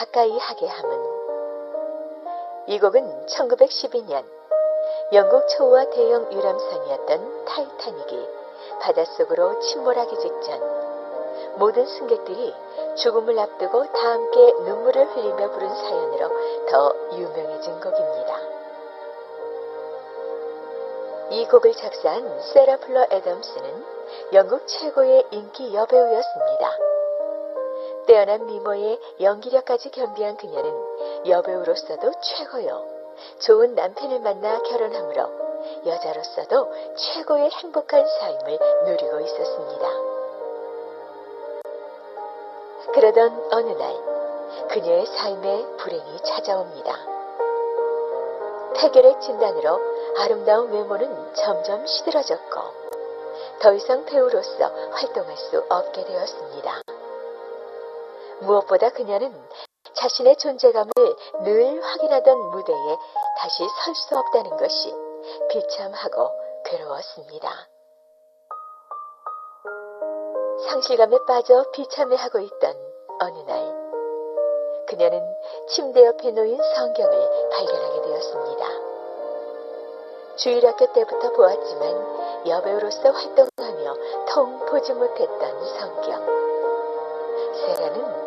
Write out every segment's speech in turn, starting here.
가까이 하게 함은 이 곡은 1912년 영국 초호화 대형 유람선이었던 타이타닉이 바닷속으로 침몰하기 직전 모든 승객들이 죽음을 앞두고 다 함께 눈물을 흘리며 부른 사연으로 더 유명해진 곡입니다. 이 곡을 작사한 세라 플라워 애덤스는 영국 최고의 인기 여배우였습니다. 뛰어난 미모에 연기력까지 겸비한 그녀는 여배우로서도 최고요. 좋은 남편을 만나 결혼하므로 여자로서도 최고의 행복한 삶을 누리고 있었습니다. 그러던 어느 날 그녀의 삶에 불행이 찾아옵니다. 폐결핵 진단으로 아름다운 외모는 점점 시들어졌고 더 이상 배우로서 활동할 수 없게 되었습니다. 무엇보다 그녀는 자신의 존재감을 늘 확인하던 무대에 다시 설 수 없다는 것이 비참하고 괴로웠습니다. 상실감에 빠져 비참해하고 있던 어느 날, 그녀는 침대 옆에 놓인 성경을 발견하게 되었습니다. 주일학교 때부터 보았지만 여배우로서 활동하며 통 보지 못했던 성경. 세라는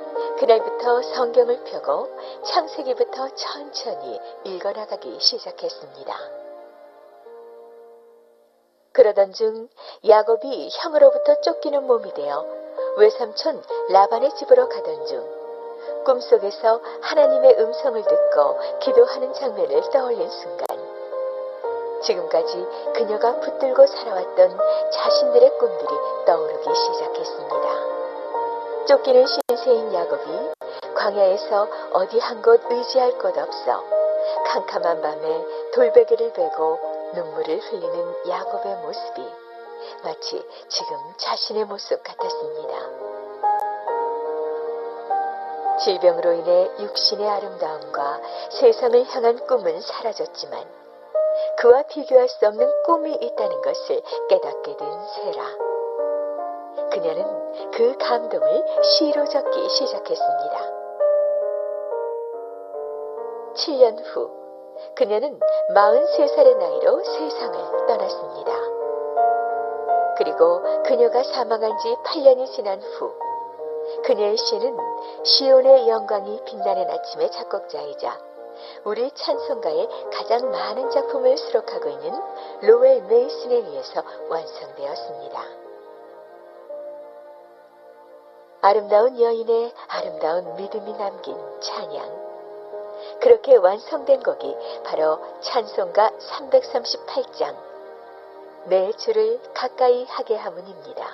그날부터 성경을 펴고 창세기부터 천천히 읽어나가기 시작했습니다. 그러던 중 야곱이 형으로부터 쫓기는 몸이 되어 외삼촌 라반의 집으로 가던 중 꿈속에서 하나님의 음성을 듣고 기도하는 장면을 떠올린 순간 지금까지 그녀가 붙들고 살아왔던 자신들의 꿈들이 떠오르기 시작했습니다. 쫓기는 신세인 야곱이 광야에서 어디 한 곳 의지할 곳 없어 캄캄한 밤에 돌베개를 베고 눈물을 흘리는 야곱의 모습이 마치 지금 자신의 모습 같았습니다. 질병으로 인해 육신의 아름다움과 세상을 향한 꿈은 사라졌지만 그와 비교할 수 없는 꿈이 있다는 것을 깨닫게 된 세라. 그녀는 그 감동을 시로 적기 시작했습니다. 7년 후, 그녀는 43살의 나이로 세상을 떠났습니다. 그리고 그녀가 사망한 지 8년이 지난 후, 그녀의 시는 시온의 영광이 빛나는 아침의 작곡자이자 우리 찬송가의 가장 많은 작품을 수록하고 있는 로웰 메이슨에 의해서 완성되었습니다. 아름다운 여인의 아름다운 믿음이 남긴 찬양. 그렇게 완성된 곡이 바로 찬송가 338장 내 주를 가까이 하게 하문입니다.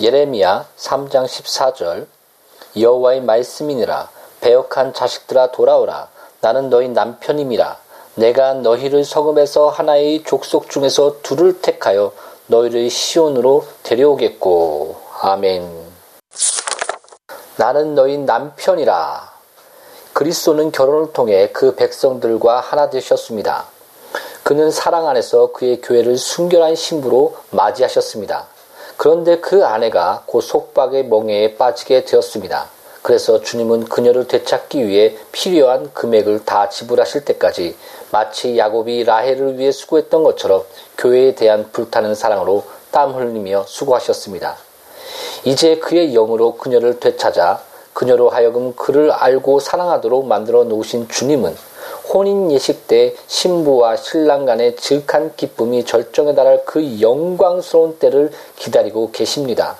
예레미야 3장 14절 여호와의 말씀이니라. 배역한 자식들아 돌아오라. 나는 너희 남편임이라. 내가 너희를 성읍에서 하나의 족속 중에서 둘을 택하여 너희를 시온으로 데려오겠고. 아멘. 나는 너희 남편이라. 그리스도는 결혼을 통해 그 백성들과 하나 되셨습니다. 그는 사랑 안에서 그의 교회를 순결한 신부로 맞이하셨습니다. 그런데 그 아내가 곧 속박의 멍에에 빠지게 되었습니다. 그래서 주님은 그녀를 되찾기 위해 필요한 금액을 다 지불하실 때까지 마치 야곱이 라헬을 위해 수고했던 것처럼 교회에 대한 불타는 사랑으로 땀 흘리며 수고하셨습니다. 이제 그의 영으로 그녀를 되찾아 그녀로 하여금 그를 알고 사랑하도록 만들어 놓으신 주님은 혼인 예식 때 신부와 신랑 간의 즉한 기쁨이 절정에 달할 그 영광스러운 때를 기다리고 계십니다.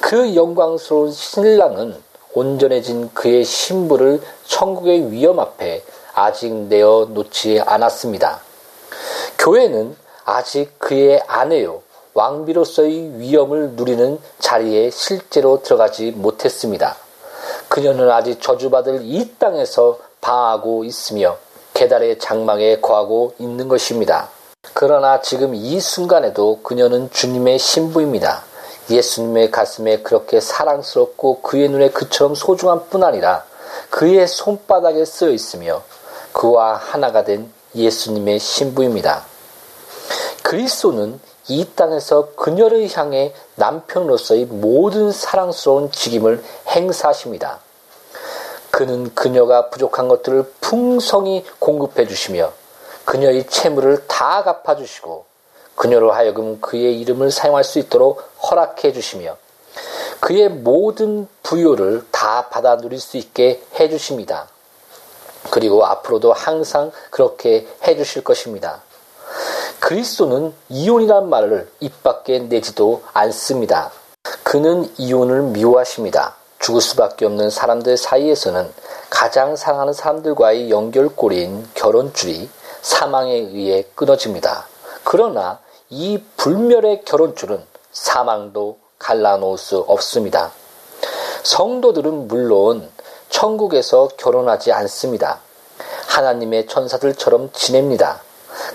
그 영광스러운 신랑은 온전해진 그의 신부를 천국의 위험 앞에 아직 내어 놓지 않았습니다. 교회는 아직 그의 아내요, 왕비로서의 위엄을 누리는 자리에 실제로 들어가지 못했습니다. 그녀는 아직 저주받을 이 땅에서 방하고 있으며 계달의 장막에 거하고 있는 것입니다. 그러나 지금 이 순간에도 그녀는 주님의 신부입니다. 예수님의 가슴에 그렇게 사랑스럽고 그의 눈에 그처럼 소중한 뿐 아니라 그의 손바닥에 쓰여 있으며 그와 하나가 된 예수님의 신부입니다. 그리스도는 이 땅에서 그녀를 향해 남편으로서의 모든 사랑스러운 직임을 행사하십니다. 그는 그녀가 부족한 것들을 풍성히 공급해 주시며 그녀의 채무를 다 갚아 주시고 그녀로 하여금 그의 이름을 사용할 수 있도록 허락해 주시며 그의 모든 부요를 다 받아 누릴 수 있게 해 주십니다. 그리고 앞으로도 항상 그렇게 해 주실 것입니다. 그리스도는 이혼이란 말을 입 밖에 내지도 않습니다. 그는 이혼을 미워하십니다. 죽을 수밖에 없는 사람들 사이에서는 가장 사랑하는 사람들과의 연결고리인 결혼줄이 사망에 의해 끊어집니다. 그러나 이 불멸의 결혼줄은 사망도 갈라놓을 수 없습니다. 성도들은 물론 천국에서 결혼하지 않습니다. 하나님의 천사들처럼 지냅니다.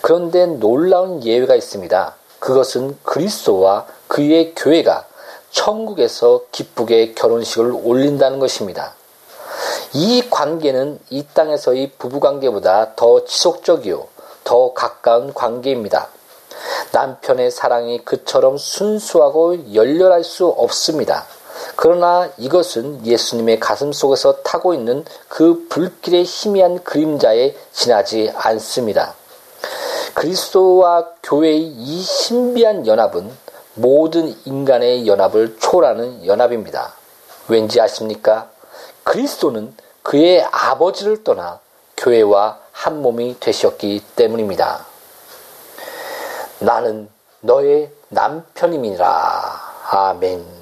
그런데 놀라운 예외가 있습니다. 그것은 그리스도와 그의 교회가 천국에서 기쁘게 결혼식을 올린다는 것입니다. 이 관계는 이 땅에서의 부부 관계보다 더 지속적이요, 더 가까운 관계입니다. 남편의 사랑이 그처럼 순수하고 열렬할 수 없습니다. 그러나 이것은 예수님의 가슴 속에서 타고 있는 그 불길의 희미한 그림자에 지나지 않습니다. 그리스도와 교회의 이 신비한 연합은 모든 인간의 연합을 초월하는 연합입니다. 왠지 아십니까? 그리스도는 그의 아버지를 떠나 교회와 한 몸이 되셨기 때문입니다. 나는 너의 남편임이라. 아멘.